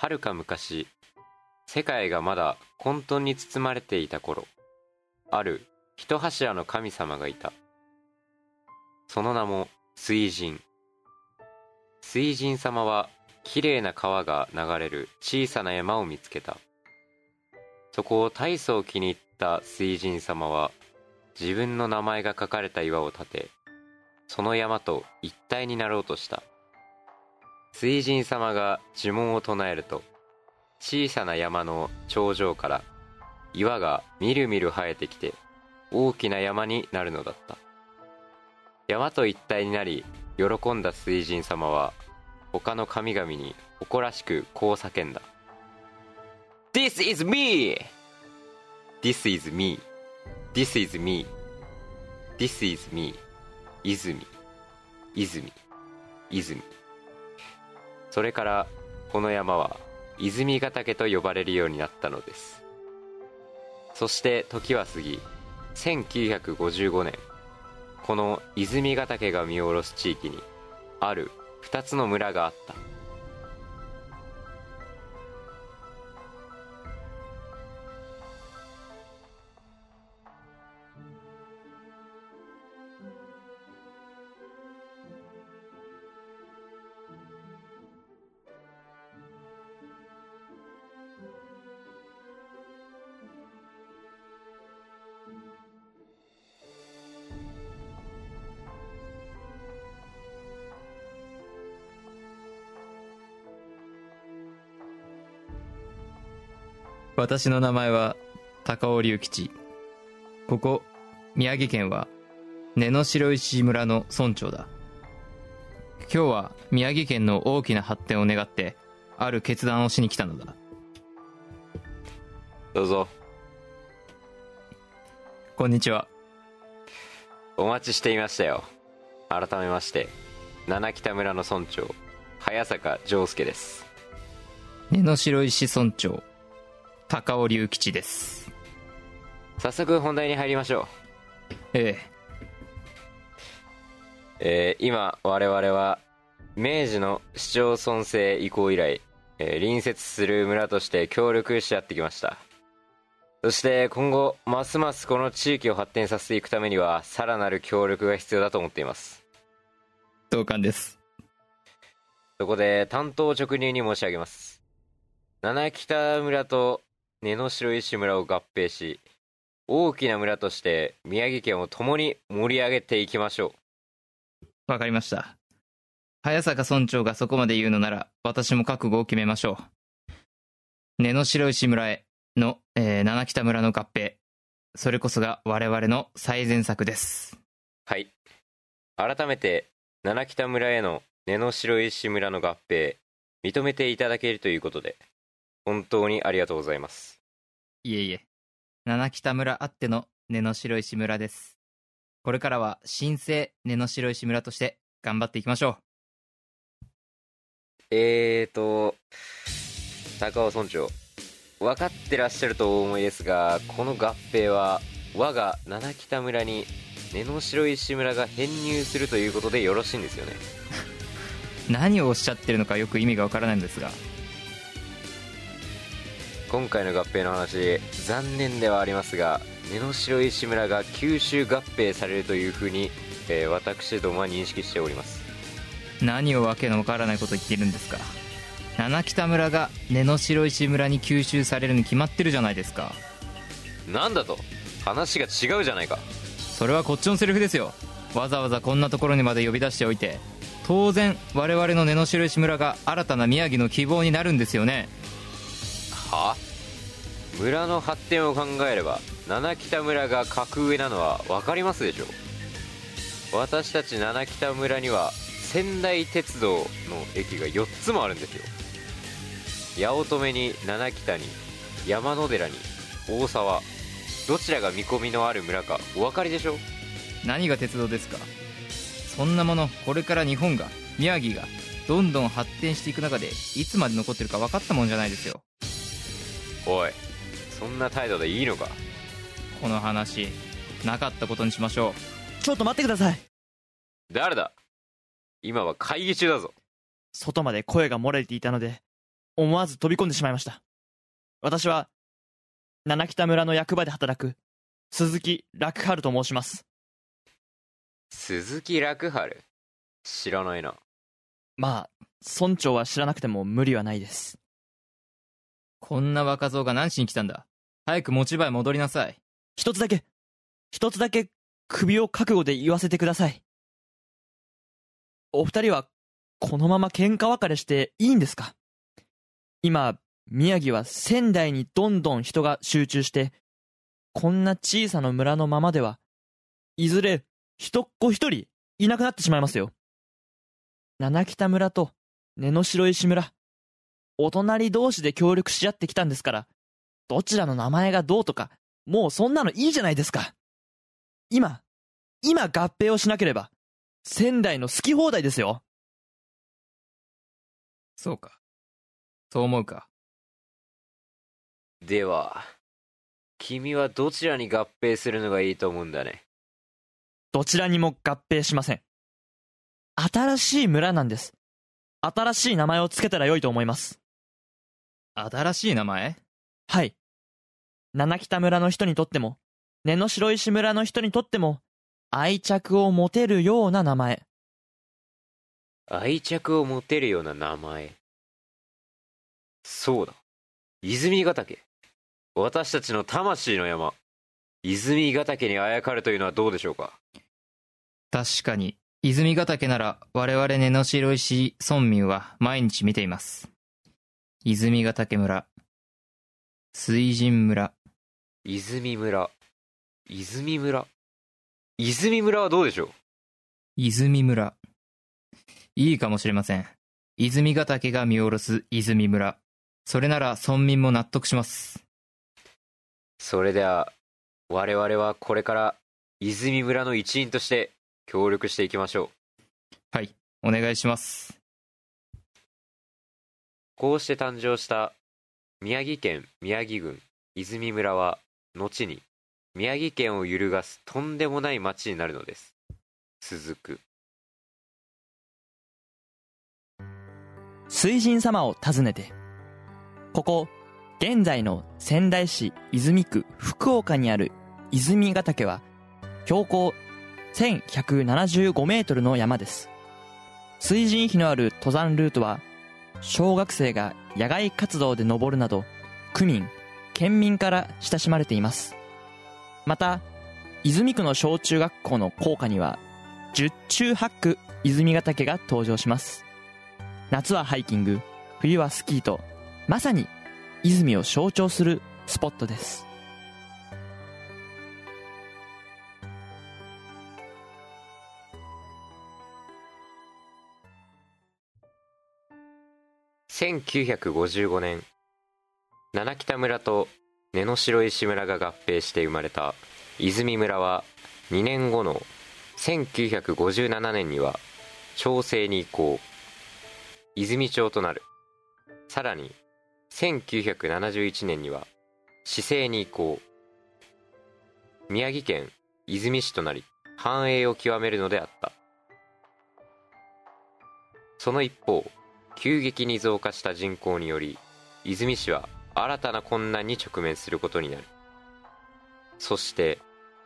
はるか昔世界がまだ混沌に包まれていた頃ある一柱の神様がいた。その名も水神。水神様はきれいな川が流れる小さな山を見つけた。そこを大層気に入った水神様は自分の名前が書かれた岩を建てその山と一体になろうとした。水神様が呪文を唱えると小さな山の頂上から岩がみるみる生えてきて大きな山になるのだった山と一体になり喜んだ水神様は他の神々に誇らしくこう叫んだ This is me! This is me. This is me. This is me. 泉。泉。泉。それからこの山は泉ヶ岳と呼ばれるようになったのです。そして時は過ぎ1955年この泉ヶ岳が見下ろす地域にある2つの村があった。私の名前は高尾龍吉。ここ宮城県は根の白石村の村長だ。今日は宮城県の大きな発展を願ってある決断をしに来たのだ。どうぞ。こんにちは。お待ちしていましたよ。改めまして七北村の村長早坂丈介です。根の白石村長高尾龍吉です。早速本題に入りましょう。ええ。ー今我々は明治の市町村制移行以来、えー隣接する村として協力し合ってきました。そして今後ますますこの地域を発展させていくためにはさらなる協力が必要だと思っています。え同感です。そこで担当直入に申し上げます。七北村と根の白石村を合併し大きな村として宮城県を共に盛り上げていきましょう。わかりました。早坂村長がそこまで言うのなら私も覚悟を決めましょう。根の白石村への、えー七北村の合併。それこそが我々の最善策です。はい。改めて七北村への根の白石村の合併認めていただけるということで本当にありがとうございます。いえいえ。七北村あっての根の白石村です。これからは新生根の白石村として頑張っていきましょえーと高尾村長。分かってらっしゃるとお思いですがこの合併は我が七北村に根の白石村が編入するということでよろしいんですよね。う 何をおっしゃってるのかよく意味がわからないんですが今回の合併の話残念ではありますが根の白石村が九州合併されるというふうに、えー私どもは認識しております。何をわけのわからないこと言っているんですか？七北村が根の白石村に吸収されるに決まってるじゃないですか。なんだと？話が違うじゃないか。それはこっちのセリフですよ。わざわざこんなところにまで呼び出しておいて当然我々の根の白石村が新たな宮城の希望になるんですよね。は？村の発展を考えれば七北村が格上なのは分かりますでしょ私たち七北村には仙台鉄道の駅が4つもあるんですよ。八乙女に七北に山野寺に大沢どちらが見込みのある村かお分かりでしょ何が鉄道ですか？そんなものこれから日本が宮城がどんどん発展していく中でいつまで残ってるか分かったもんじゃないですよ。おいそんな態度でいいのか？この話なかったことにしましょちょっと待ってください。誰だ？今は会議中だぞ。外まで声が漏れていたので思わず飛び込んでしまいました。私は、七北村の役場で働く、鈴木楽春と申します。鈴木楽春？知らないな。まあ、村長は知らなくても無理はないです。こんな若造が何しに来たんだ？早く持ち場へ戻りなさい。一つだけ、一つだけ首を覚悟で言わせてください。お二人は、このまま喧嘩別れしていいんですか？今、宮城は仙台にどんどん人が集中して、こんな小さな村のままでは、いずれ人っ子一人いなくなってしまいますよ。七北村と根の白石村、お隣同士で協力し合ってきたんですから、どちらの名前がどうとか、もうそんなのいいじゃないですか。今、今合併をしなければ、仙台の好き放題ですよ。そうか。そう思うか。では君はどちらに合併するのがいいと思うんだね？どちらにも合併しません。新しい村なんです。新しい名前をつけたら良いと思います。新しい名前？はい。七北村の人にとっても、根の白石村の人にとっても、愛着を持てるような名前。愛着を持てるような名前。そうだ。泉ヶ岳。私たちの魂の山。泉ヶ岳にあやかるというのはどうでしょうか？確かに、泉ヶ岳なら我々根の白石村民は毎日見ています。泉ヶ岳村、水神村、泉村泉村？泉村はどうでしょう？泉村。いいかもしれません。泉ヶ岳が見下ろす泉村。それなら村民も納得します。それでは我々はこれから泉村の一員として協力していきましょうはい、お願いします。こうして誕生した宮城県宮城郡泉村は後に宮城県を揺るがすとんでもない町になるのです続く水神様を訪ねて、ここ、現在の仙台市泉区福岡にある泉ヶ岳は、標高1175メートルの山です。水神碑のある登山ルートは、小学生が野外活動で登るなど、区民、県民から親しまれています。また、泉区の小中学校の校歌には、十中八九泉ヶ岳が登場します。夏はハイキング冬はスキーとまさに泉を象徴するスポットです1955年七北村と根の白石村が合併して生まれた泉村は2年後の1957年には町制に移行。泉町となる。さらに1971年には市政に移行。宮城県泉市となり繁栄を極めるのであった。その一方急激に増加した人口により泉市は新たな困難に直面することになる。そして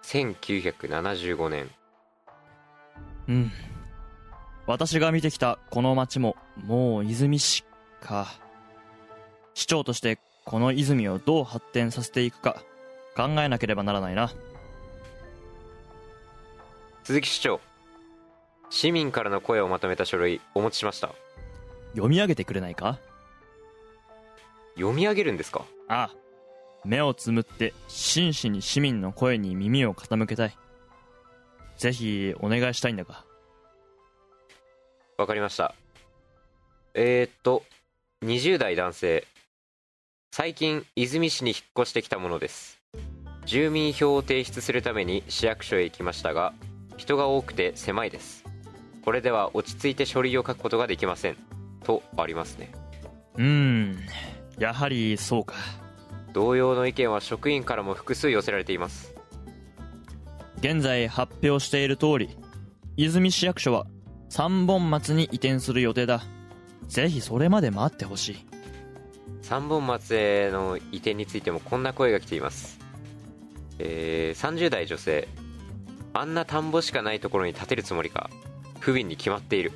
1975年。うん。私が見てきたこの町ももう泉市か。市長としてこの泉をどう発展させていくか考えなければならないな。鈴木市長市民からの声をまとめた書類お持ちしました。読み上げてくれないか？読み上げるんですか？ああ。目をつむって真摯に市民の声に耳を傾けたい。ぜひお願いしたいんだが。わかりました。えー、っと20代男性。最近泉市に引っ越してきたものです。住民票を提出するために市役所へ行きましたが人が多くて狭いです。これでは落ち着いて書類を書くことができません。とありますね。うーんやはりそうか。同様の意見は職員からも複数寄せられています。現在発表している通り泉市役所は三本松に移転する予定だ。ぜひそれまで待ってほしい。三本松への移転についてもこんな声が来ています、えー30代女性あんな田んぼしかないところに建てるつもりか不憫に決まっている。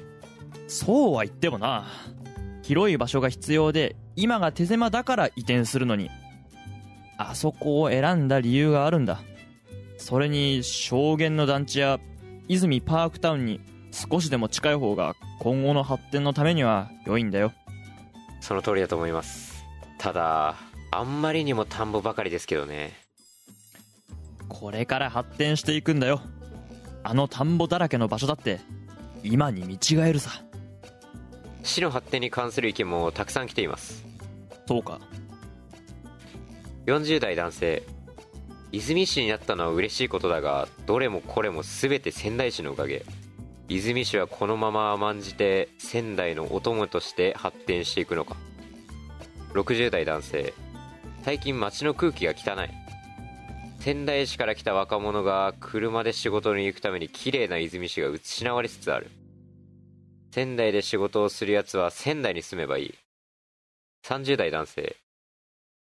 そうは言ってもな広い場所が必要で今が手狭だから移転するのに。あそこを選んだ理由があるんだ。それに証言の団地や泉パークタウンに少しでも近い方が今後の発展のためには良いんだよ。その通りだと思います。ただあんまりにも田んぼばかりですけどね。これから発展していくんだよ。あの田んぼだらけの場所だって今に見違えるさ市の発展に関する意見もたくさん来ています。そうか。40代男性泉市になったのは嬉しいことだがどれもこれも全て仙台市のおかげ。泉市はこのまま甘んじて仙台のお供として発展していくのか。60代男性最近街の空気が汚い。仙台市から来た若者が車で仕事に行くために綺麗な泉市が失われつつある仙台で仕事をするやつは仙台に住めばいい。30代男性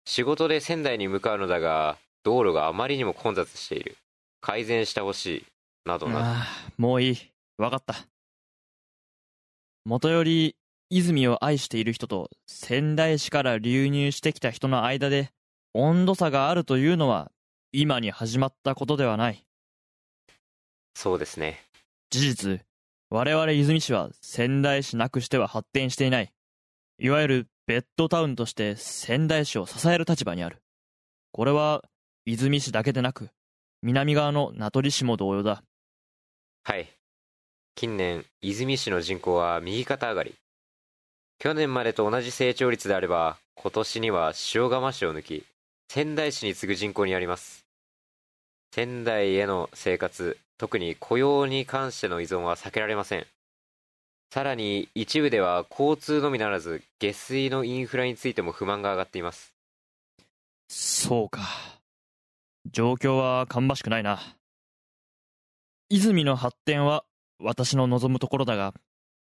仕事で仙台に向かうのだが道路があまりにも混雑している。改善してほしい。などなど。ああもういい。わかった。元より泉を愛している人と仙台市から流入してきた人の間で温度差があるというのは今に始まったことではない。そうですね。事実我々泉市は仙台市なくしては発展していない。いわゆるベッドタウンとして仙台市を支える立場にある。これは泉市だけでなく南側の名取市も同様だ。はい。近年泉市の人口は右肩上がり。去年までと同じ成長率であれば今年には塩釜市を抜き仙台市に次ぐ人口になります。仙台への生活特に雇用に関しての依存は避けられません。さらに一部では交通のみならず下水のインフラについても不満が上がっています。そうか。状況は芳しくないな。泉の発展は私の望むところだが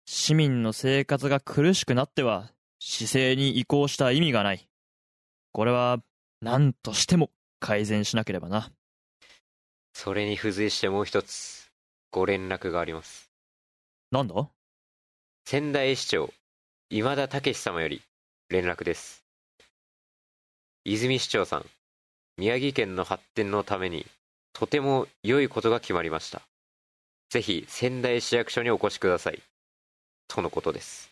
市民の生活が苦しくなっては市政に移行した意味がない。これは何としても改善しなければな。それに付随してもう一つご連絡があります。なんだ？仙台市長今田武様より連絡です。泉市長さん宮城県の発展のためにとても良いことが決まりました。ぜひ仙台市役所にお越しください。とのことです。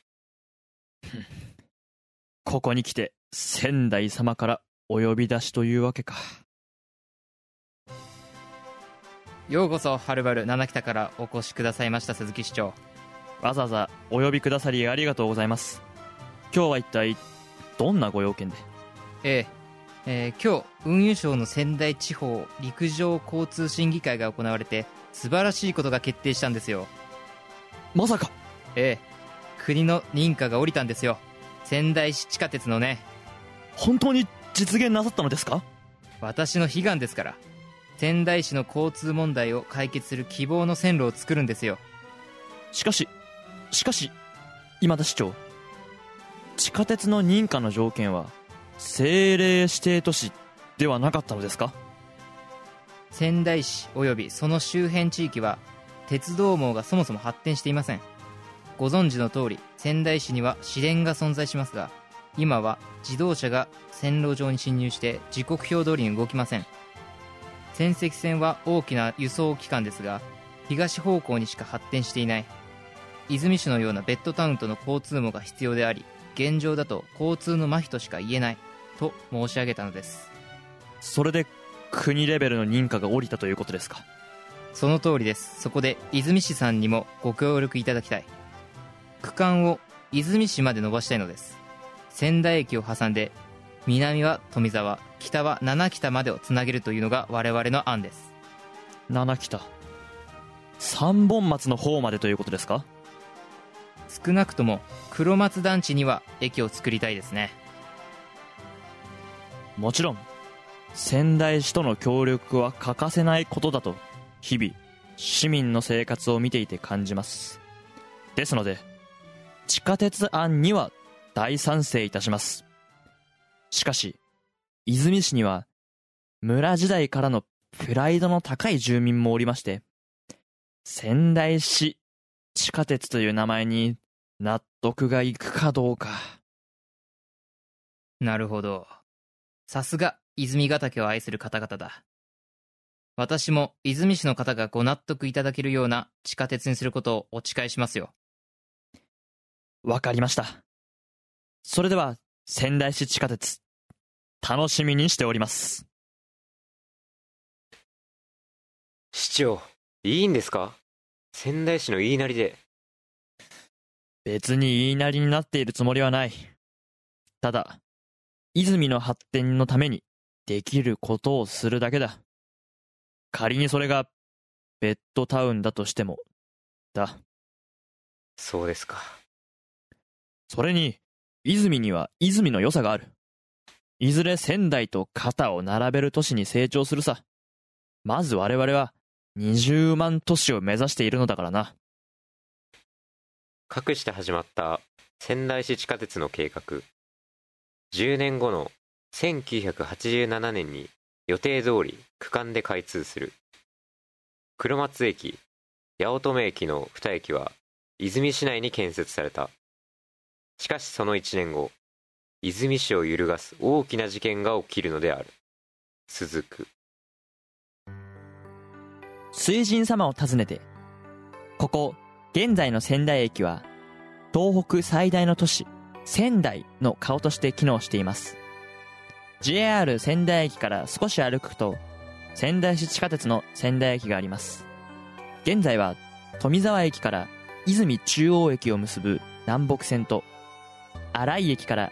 ここに来て仙台様からお呼び出しというわけかようこそはるばる七北からお越しくださいました鈴木市長。わざわざお呼びくださりありがとうございます。今日は一体どんなご用件で？えええー今日運輸省の仙台地方陸上交通審議会が行われて素晴らしいことが決定したんですよ。まさか。ええ国の認可が下りたんですよ。仙台市地下鉄のね。本当に実現なさったのですか？私の悲願ですから仙台市の交通問題を解決する希望の線路を作るんですよ。しかししかし今田市長地下鉄の認可の条件は政令指定都市ではなかったのですか？仙台市及びその周辺地域は鉄道網がそもそも発展していません。ご存知の通り仙台市には市電が存在しますが今は自動車が線路上に侵入して時刻表通りに動きません仙石線は大きな輸送機関ですが東方向にしか発展していない。泉市のようなベッドタウンとの交通網が必要であり現状だと交通の麻痺としか言えない。と申し上げたのです。それで国レベルの認可が下りたということですか？その通りです。そこで泉市さんにもご協力いただきたい。区間を泉市まで伸ばしたいのです。仙台駅を挟んで南は富沢北は七北までをつなげるというのが我々の案です。七北。三本松の方までということですか？少なくとも黒松団地には駅を作りたいですね。もちろん仙台市との協力は欠かせないことだと日々市民の生活を見ていて感じます。ですので地下鉄案には大賛成いたしますしかし、泉市には、村時代からのプライドの高い住民もおりまして、仙台市地下鉄という名前に納得がいくかどうか。なるほど。さすが、泉ヶ岳を愛する方々だ。私も泉市の方がご納得いただけるような地下鉄にすることをお誓いしますよ。わかりました。それでは、仙台市地下鉄、楽しみにしております。市長いいんですか？仙台市の言いなりで別に言いなりになっているつもりはない。ただ、泉の発展のためにできることをするだけだ。仮にそれが、ベッドタウンだとしても、だ。そうですかそれに、泉には泉の良さがある。いずれ仙台と肩を並べる都市に成長するさ。まず我々は、20万都市を目指しているのだからな。かくして始まった仙台市地下鉄の計画10年後の1987年に予定通り区間で開通する黒松駅八乙女駅の2駅は泉市内に建設されたしかしその1年後泉市を揺るがす大きな事件が起きるのである続く水神様を訪ねて、ここ、現在の仙台駅は、東北最大の都市、仙台の顔として機能しています。JR 仙台駅から少し歩くと、仙台市地下鉄の仙台駅があります。現在は、富沢駅から泉中央駅を結ぶ南北線と、新井駅から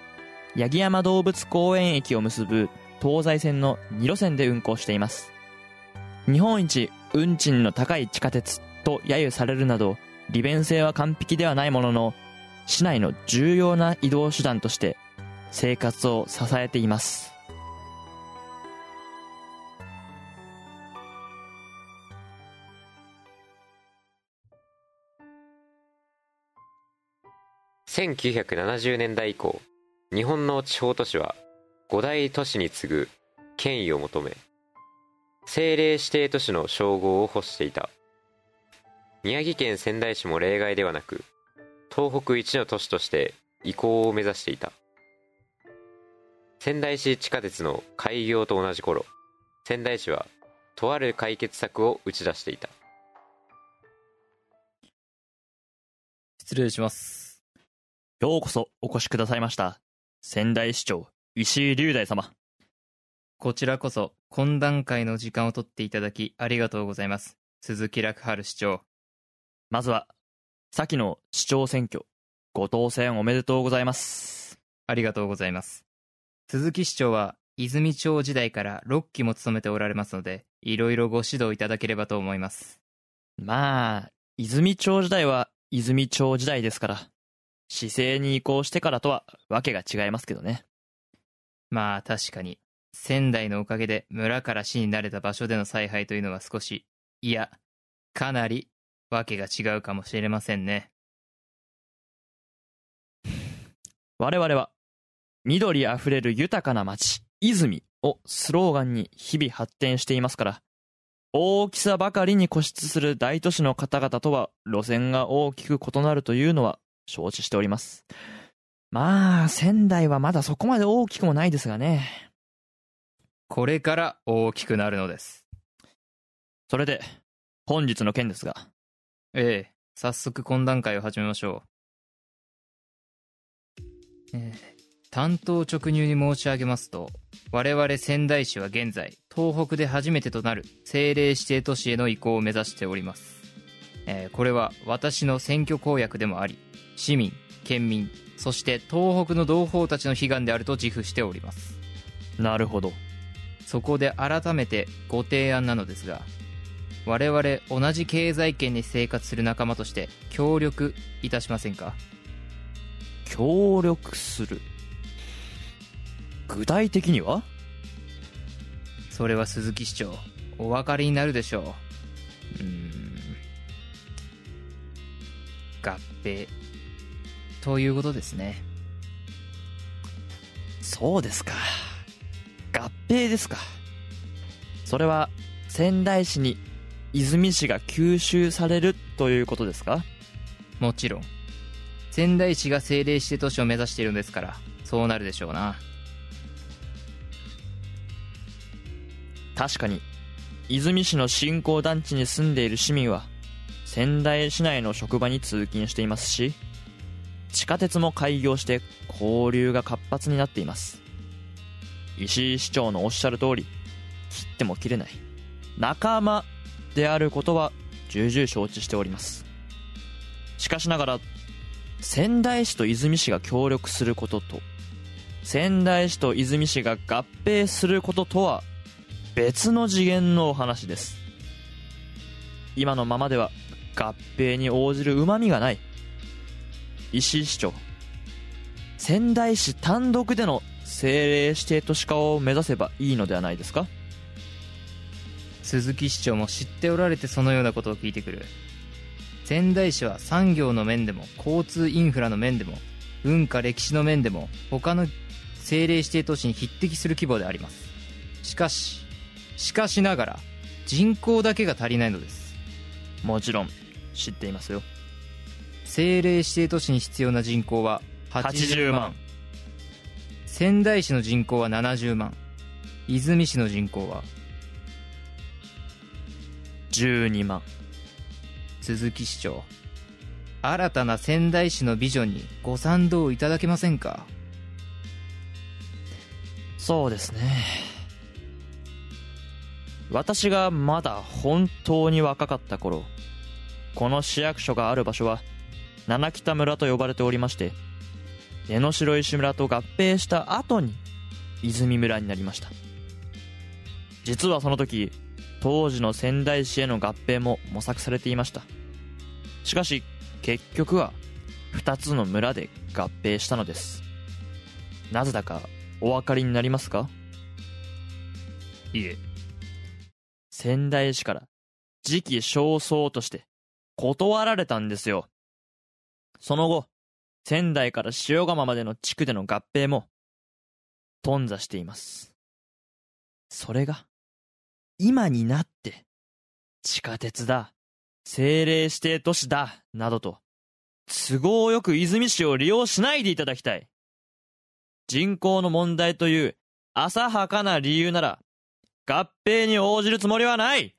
八木山動物公園駅を結ぶ東西線の2路線で運行しています。日本一運賃の高い地下鉄と揶揄されるなど利便性は完璧ではないものの市内の重要な移動手段として生活を支えています1970年代以降日本の地方都市は五大都市に次ぐ権威を求め政令指定都市の称号を欲していた。宮城県仙台市も例外ではなく東北一の都市として移行を目指していた。仙台市地下鉄の開業と同じ頃仙台市はとある解決策を打ち出していた。失礼します。ようこそお越しくださいました仙台市長石井龍大様こちらこそ、懇談会の時間を取っていただきありがとうございます。鈴木楽春市長。まずは先の市長選挙ご当選おめでとうございますありがとうございます。鈴木市長は、泉町時代から6期も務めておられますので、いろいろご指導いただければと思います。まあ泉町時代は泉町時代ですから市政に移行してからとはわけが違いますけどねまあ確かに、仙台のおかげで村から市になれた場所での采配というのは少し、いや、かなりわけが違うかもしれませんね。我々は緑あふれる豊かな街泉をスローガンに日々発展していますから大きさばかりに固執する大都市の方々とは路線が大きく異なるというのは承知しておりますまあ仙台はまだそこまで大きくもないですがねこれから大きくなるのです。それで本日の件ですがええ、早速懇談会を始めましょう。えー担当直入に申し上げますと、我々仙台市は現在、東北で初めてとなる政令指定都市への移行を目指しております。えーこれは私の選挙公約でもあり、市民、県民、そして東北の同胞たちの悲願であると自負しております。なるほど。そこで改めてご提案なのですが我々同じ経済圏に生活する仲間として協力いたしませんか？協力する？具体的には？それは鈴木市長お分かりになるでしょう。うーん。合併ということですね。そうですか。合併ですか。それは仙台市に泉市が吸収されるということですか？もちろん。仙台市が政令指定都市を目指しているんですからそうなるでしょうな。確かに泉市の新興団地に住んでいる市民は仙台市内の職場に通勤していますし地下鉄も開業して交流が活発になっています。石井市長のおっしゃる通り切っても切れない。仲間であることは重々承知しております。しかしながら仙台市と泉市が協力することと仙台市と泉市が合併することとは別の次元のお話です。今のままでは合併に応じるうまみがない。石井市長。仙台市単独での政令指定都市化を目指せばいいのではないですか？鈴木市長も知っておられてそのようなことを聞いてくる。仙台市は産業の面でも交通インフラの面でも文化歴史の面でも他の政令指定都市に匹敵する規模であります。しかししかしながら人口だけが足りないのです。もちろん知っていますよ政令指定都市に必要な人口は80万。仙台市の人口は70万。泉市の人口は12万。鈴木市長。新たな仙台市のビジョンにご賛同いただけませんか？そうですね。私がまだ本当に若かった頃この市役所がある場所は七北村と呼ばれておりまして江ノ城石村と合併した後に泉村になりました。実はその時当時の仙台市への合併も模索されていました。しかし結局は2つの村で合併したのです。なぜだかお分かりになりますか？いえ。仙台市から時期尚早として断られたんですよその後仙台から塩釜までの地区での合併も頓挫しています。それが今になって地下鉄だ政令指定都市だなどと都合よく泉市を利用しないでいただきたい。人口の問題という浅はかな理由なら合併に応じるつもりはない。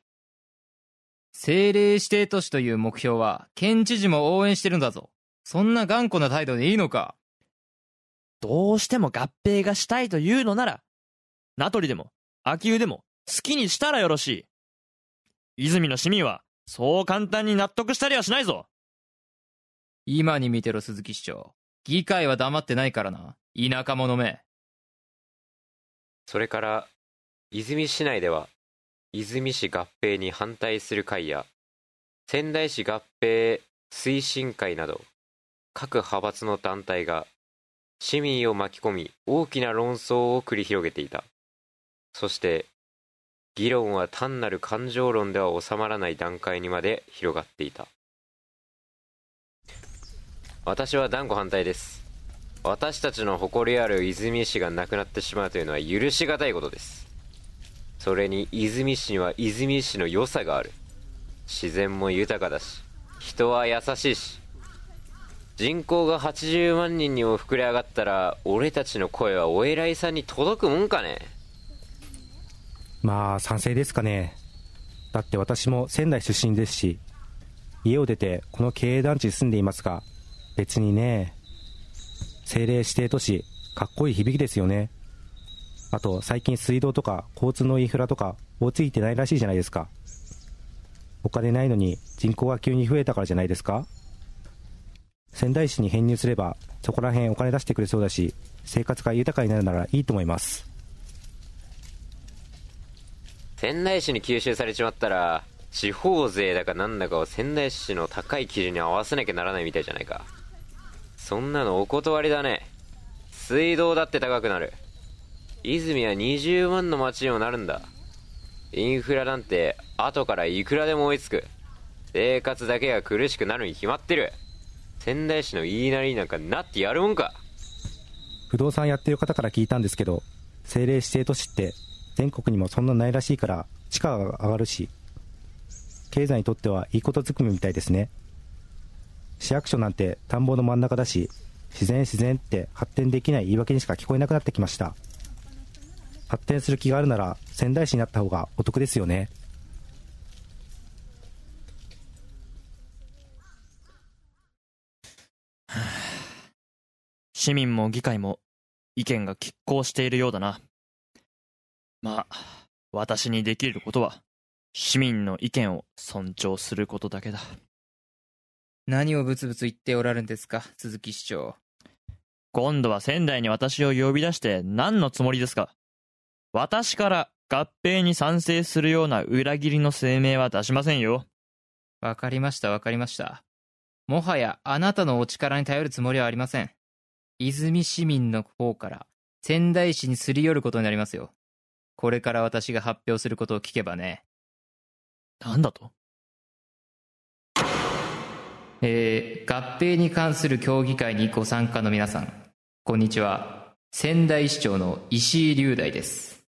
政令指定都市という目標は県知事も応援してるんだぞ。そんな頑固な態度でいいのか？どうしても合併がしたいというのなら名取でも秋保でも好きにしたらよろしい。泉の市民はそう簡単に納得したりはしないぞ。今に見てろ鈴木市長。議会は黙ってないからな。田舎者め。それから泉市内では泉市合併に反対する会や仙台市合併推進会など各派閥の団体が市民を巻き込み大きな論争を繰り広げていた。そして議論は単なる感情論では収まらない段階にまで広がっていた。私は断固反対です。私たちの誇りある泉市がなくなってしまうというのは許し難いことです。それに泉市には泉市の良さがある。自然も豊かだし人は優しいし人口が80万人にも膨れ上がったら俺たちの声はお偉いさんに届くもんかね？まあ賛成ですかね。だって私も仙台出身ですし家を出てこの経営団地に住んでいますが別にね政令指定都市かっこいい響きですよね。あと最近水道とか交通のインフラとか追いついてないらしいじゃないですか。お金ないのに人口が急に増えたからじゃないですか。仙台市に編入すればそこら辺お金出してくれそうだし生活が豊かになるならいいと思います。仙台市に吸収されちまったら地方税だかなんだかを仙台市の高い基準に合わせなきゃならないみたいじゃないか。そんなのお断りだね。水道だって高くなる。泉は20万の町にもなるんだ。インフラなんて後からいくらでも追いつく。生活だけが苦しくなるに決まってる。仙台市の言いなりなんかなってやるもんか。不動産やってる方から聞いたんですけど政令指定都市って全国にもそんなないらしいから地価が上がるし経済にとってはいいことずくめみたいですね。市役所なんて田んぼの真ん中だし自然自然って発展できない言い訳にしか聞こえなくなってきました。発展する気があるなら仙台市になった方がお得ですよね。市民も議会も意見が拮抗しているようだな。まあ、私にできることは、市民の意見を尊重することだけだ。何をブツブツ言っておられるんですか鈴木市長今度は仙台に私を呼び出して何のつもりですか私から合併に賛成するような裏切りの声明は出しませんよ。わかりましたわかりましたもはやあなたのお力に頼るつもりはありません泉市民の方から仙台市にすり寄ることになりますよ。これから私が発表することを聞けばね。なんだと？えー、合併に関する協議会にご参加の皆さんこんにちは。仙台市長の石井龍大です。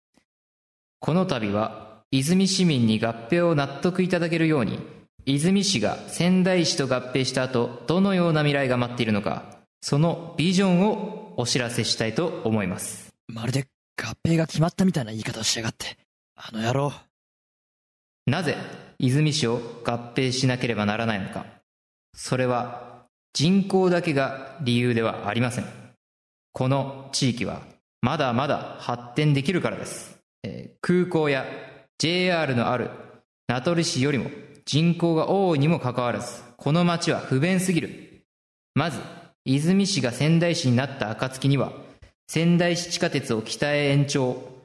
この度は泉市民に合併を納得いただけるように泉市が仙台市と合併した後どのような未来が待っているのかそのビジョンをお知らせしたいと思います。まるで合併が決まったみたいな言い方をしやがって。あの野郎。なぜ泉市を合併しなければならないのか。それは人口だけが理由ではありません。この地域はまだまだ発展できるからです、えー空港や JR のある名取市よりも人口が多いにもかかわらずこの町は不便すぎる。まず泉市が仙台市になった暁には仙台市地下鉄を北へ延長。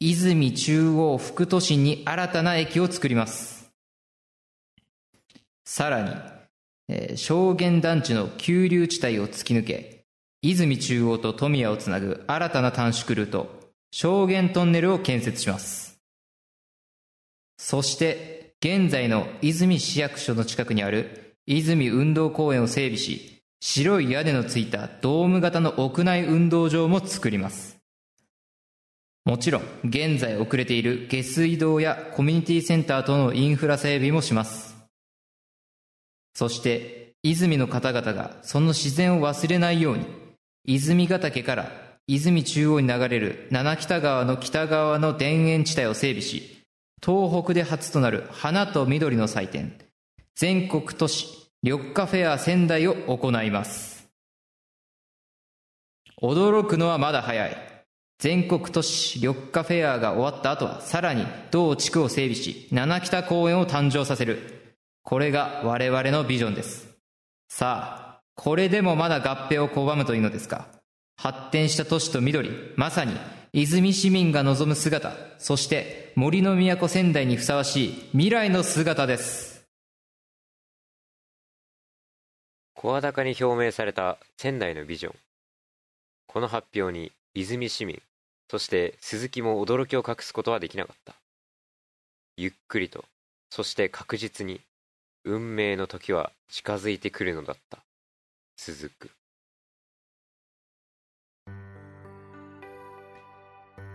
泉中央副都心に新たな駅を作ります。さらに、えー証言団地の急流地帯を突き抜け泉中央と富谷をつなぐ新たな短縮ルート証言トンネルを建設します。そして現在の泉市役所の近くにある泉運動公園を整備し白い屋根のついたドーム型の屋内運動場も作ります。もちろん現在遅れている下水道やコミュニティセンターとのインフラ整備もします。そして泉の方々がその自然を忘れないように泉ヶ岳から泉中央に流れる七北川の北側の田園地帯を整備し東北で初となる花と緑の祭典全国都市緑化フェア仙台を行います。驚くのはまだ早い。全国都市緑化フェアが終わった後はさらに同地区を整備し七北公園を誕生させる。これが我々のビジョンです。さあこれでもまだ合併を拒むというのですか？発展した都市と緑まさに泉市民が望む姿そして森の都仙台にふさわしい未来の姿です。声高に表明された仙台のビジョン。この発表に泉市民そして鈴木も驚きを隠すことはできなかった。ゆっくりとそして確実に運命の時は近づいてくるのだった。続く。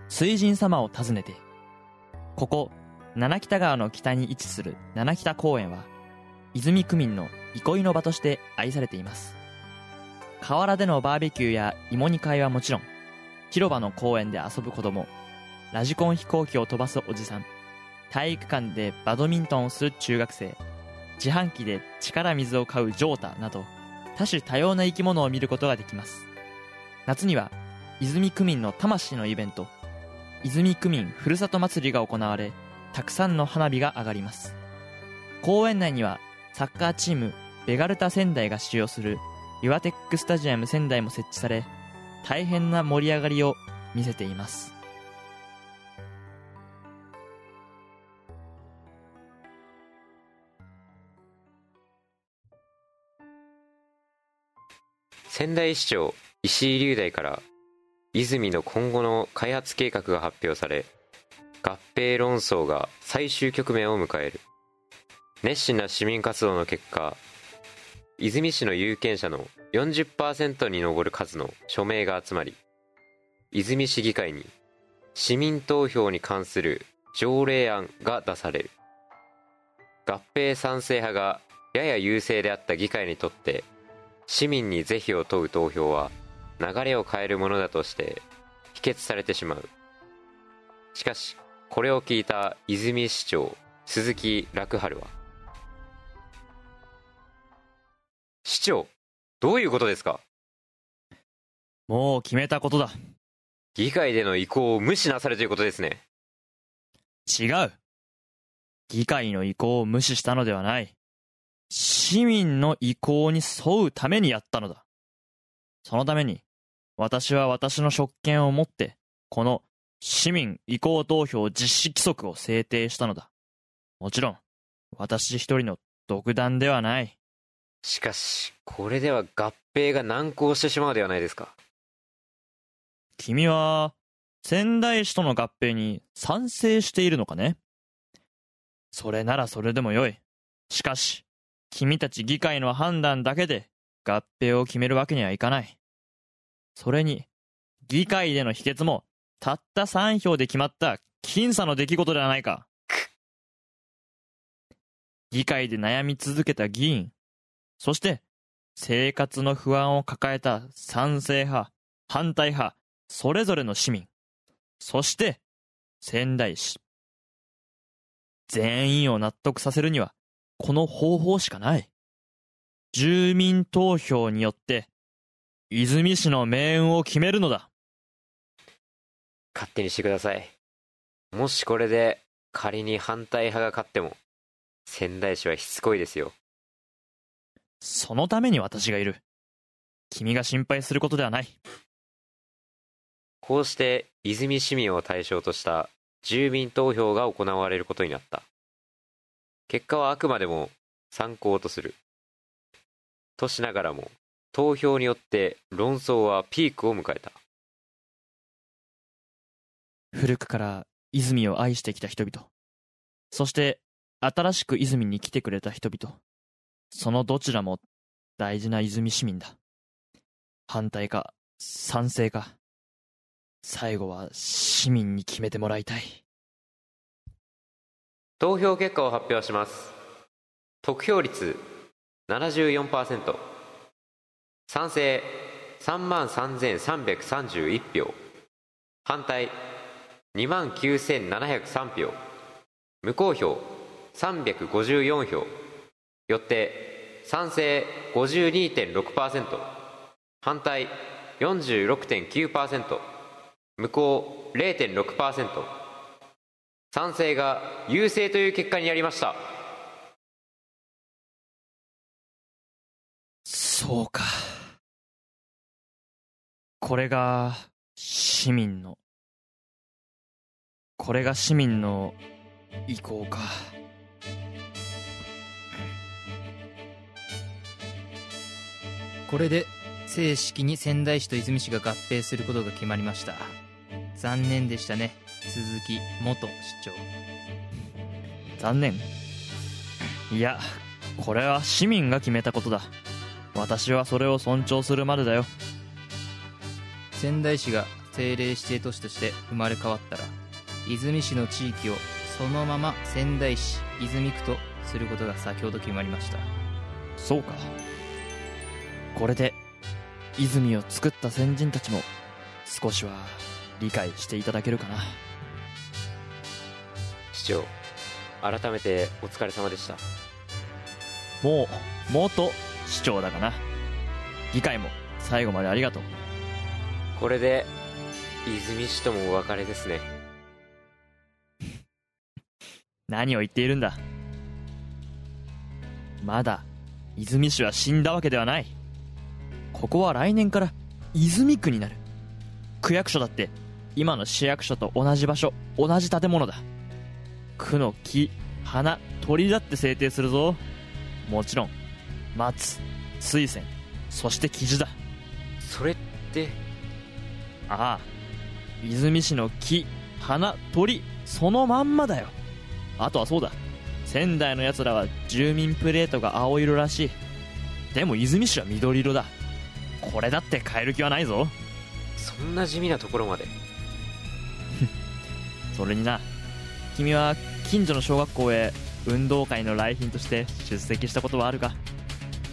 水神様を訪ねてここ七北田川の北に位置する七北田公園は泉区民の憩いの場として愛されています。河原でのバーベキューや芋煮会はもちろん広場の公園で遊ぶ子供ラジコン飛行機を飛ばすおじさん体育館でバドミントンをする中学生自販機で力水を買うジョータなど多種多様な生き物を見ることができます。夏には泉区民の魂のイベント泉区民ふるさと祭りが行われたくさんの花火が上がります。公園内にはサッカーチームベガルタ仙台が使用するユアテックスタジアム仙台も設置され大変な盛り上がりを見せています。仙台市長石井龍大から泉の今後の開発計画が発表され合併論争が最終局面を迎える。熱心な市民活動の結果泉市の有権者の40%に上る数の署名が集まり泉市議会に市民投票に関する条例案が出される。合併賛成派がやや優勢であった議会にとって市民に是非を問う投票は流れを変えるものだとして否決されてしまう。しかしこれを聞いた泉市長鈴木楽春は市長どういうことですか？もう決めたことだ。議会での意向を無視なされということですね違う。議会の意向を無視したのではない。市民の意向に沿うためにやったのだ。そのために、私は私の職権を持って、この市民意向投票実施規則を制定したのだ。もちろん、私一人の独断ではない。しかしこれでは合併が難航してしまうではないですか君は、仙台市との合併に賛成しているのかね？それならそれでもよい。しかし、君たち議会の判断だけで合併を決めるわけにはいかない。それに、議会での否決も、たった3票で決まった僅差の出来事ではないか。議会で悩み続けた議員、そして、生活の不安を抱えた賛成派、反対派、それぞれの市民、そして、仙台市。全員を納得させるには、この方法しかない。住民投票によって、泉市の命運を決めるのだ。勝手にしてくださいもしこれで仮に反対派が勝っても仙台市はしつこいですよそのために私がいる。君が心配することではない。こうして泉市民を対象とした住民投票が行われることになった結果はあくまでも参考とするとしながらも投票によって論争はピークを迎えた古くから泉を愛してきた人々。そして、新しく泉に来てくれた人々。そのどちらも大事な泉市民だ。反対か、賛成か。最後は市民に決めてもらいたい。投票結果を発表します得票率74%賛成3万3331票反対2万9703票無効票354票よって賛成52.6%反対46.9%無効0.6%賛成が優勢という結果になりましたそうか。これが市民の、これが市民の意向か。これで正式に仙台市と泉市が合併することが決まりました残念でしたね鈴木元市長残念。いや、これは市民が決めたことだ。私はそれを尊重するまでだよ。仙台市が政令指定都市として生まれ変わったら泉市の地域をそのまま仙台市泉区とすることが先ほど決まりましたそうか。これで、泉を作った先人たちも、少しは理解していただけるかな。市長改めてお疲れ様でしたもう、元市長だかな。議会も最後までありがとう。これで泉市ともお別れですね 何を言っているんだ。まだ、泉市は死んだわけではない。ここは来年から泉区になる。区役所だって、今の市役所と同じ場所、同じ建物だ。区の木、花、鳥だって制定するぞ。もちろん、松、水仙、そして木地だ。それってああ泉市の木花鳥そのまんまだよあとはそうだ仙台のやつらは住民プレートが青色らしいでも泉市は緑色だこれだって変える気はないぞ。そんな地味なところまで。それにな。君は近所の小学校へ運動会の来賓として出席したことはあるか？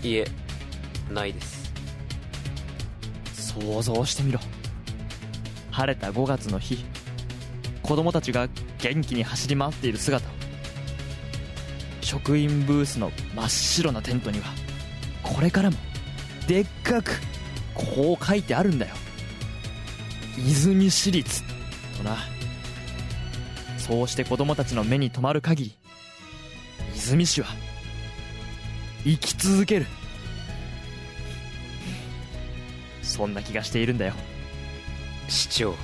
いえないです。想像してみろ。晴れた5月の日。子供たちが元気に走り回っている姿。を職員ブースの真っ白なテントにはこれからもでっかくこう書いてあるんだよ。泉市立とな。そうして子供たちの目に留まる限り泉市は生き続ける。そんな気がしているんだよ。市長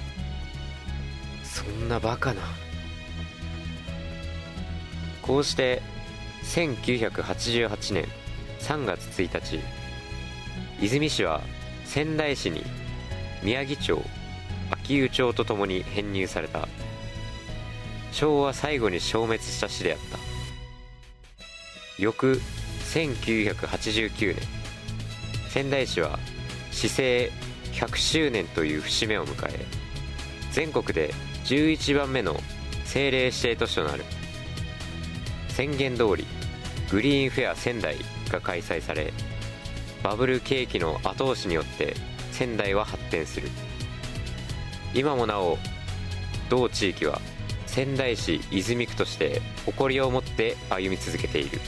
そんなバカな。こうして1988年3月1日泉市は仙台市に宮城町秋保町とともに編入された昭和最後に消滅した市であった。翌1989年仙台市は市政100周年という節目を迎え全国で11番目の政令指定都市となる宣言通りグリーンフェア仙台が開催されバブル景気の後押しによって仙台は発展する。今もなお同地域は仙台市泉区として誇りを持って歩み続けている。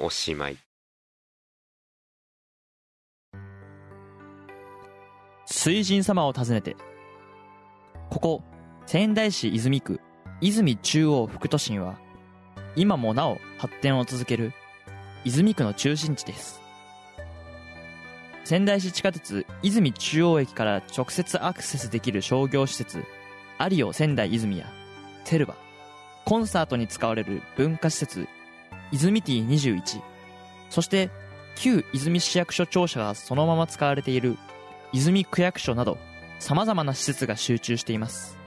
おしまい。水神様を訪ねてここ仙台市泉区泉中央副都心は今もなお発展を続ける泉区の中心地です。仙台市地下鉄泉中央駅から直接アクセスできる商業施設アリオ仙台泉やテルバ。コンサートに使われる文化施設泉ティ21そして旧泉市役所庁舎がそのまま使われている泉区役所など様々な施設が集中しています。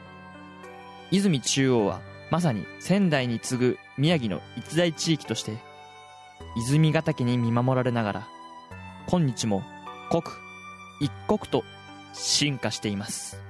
泉中央はまさに仙台に次ぐ宮城の一大地域として泉ヶ岳に見守られながら今日も刻一刻と進化しています。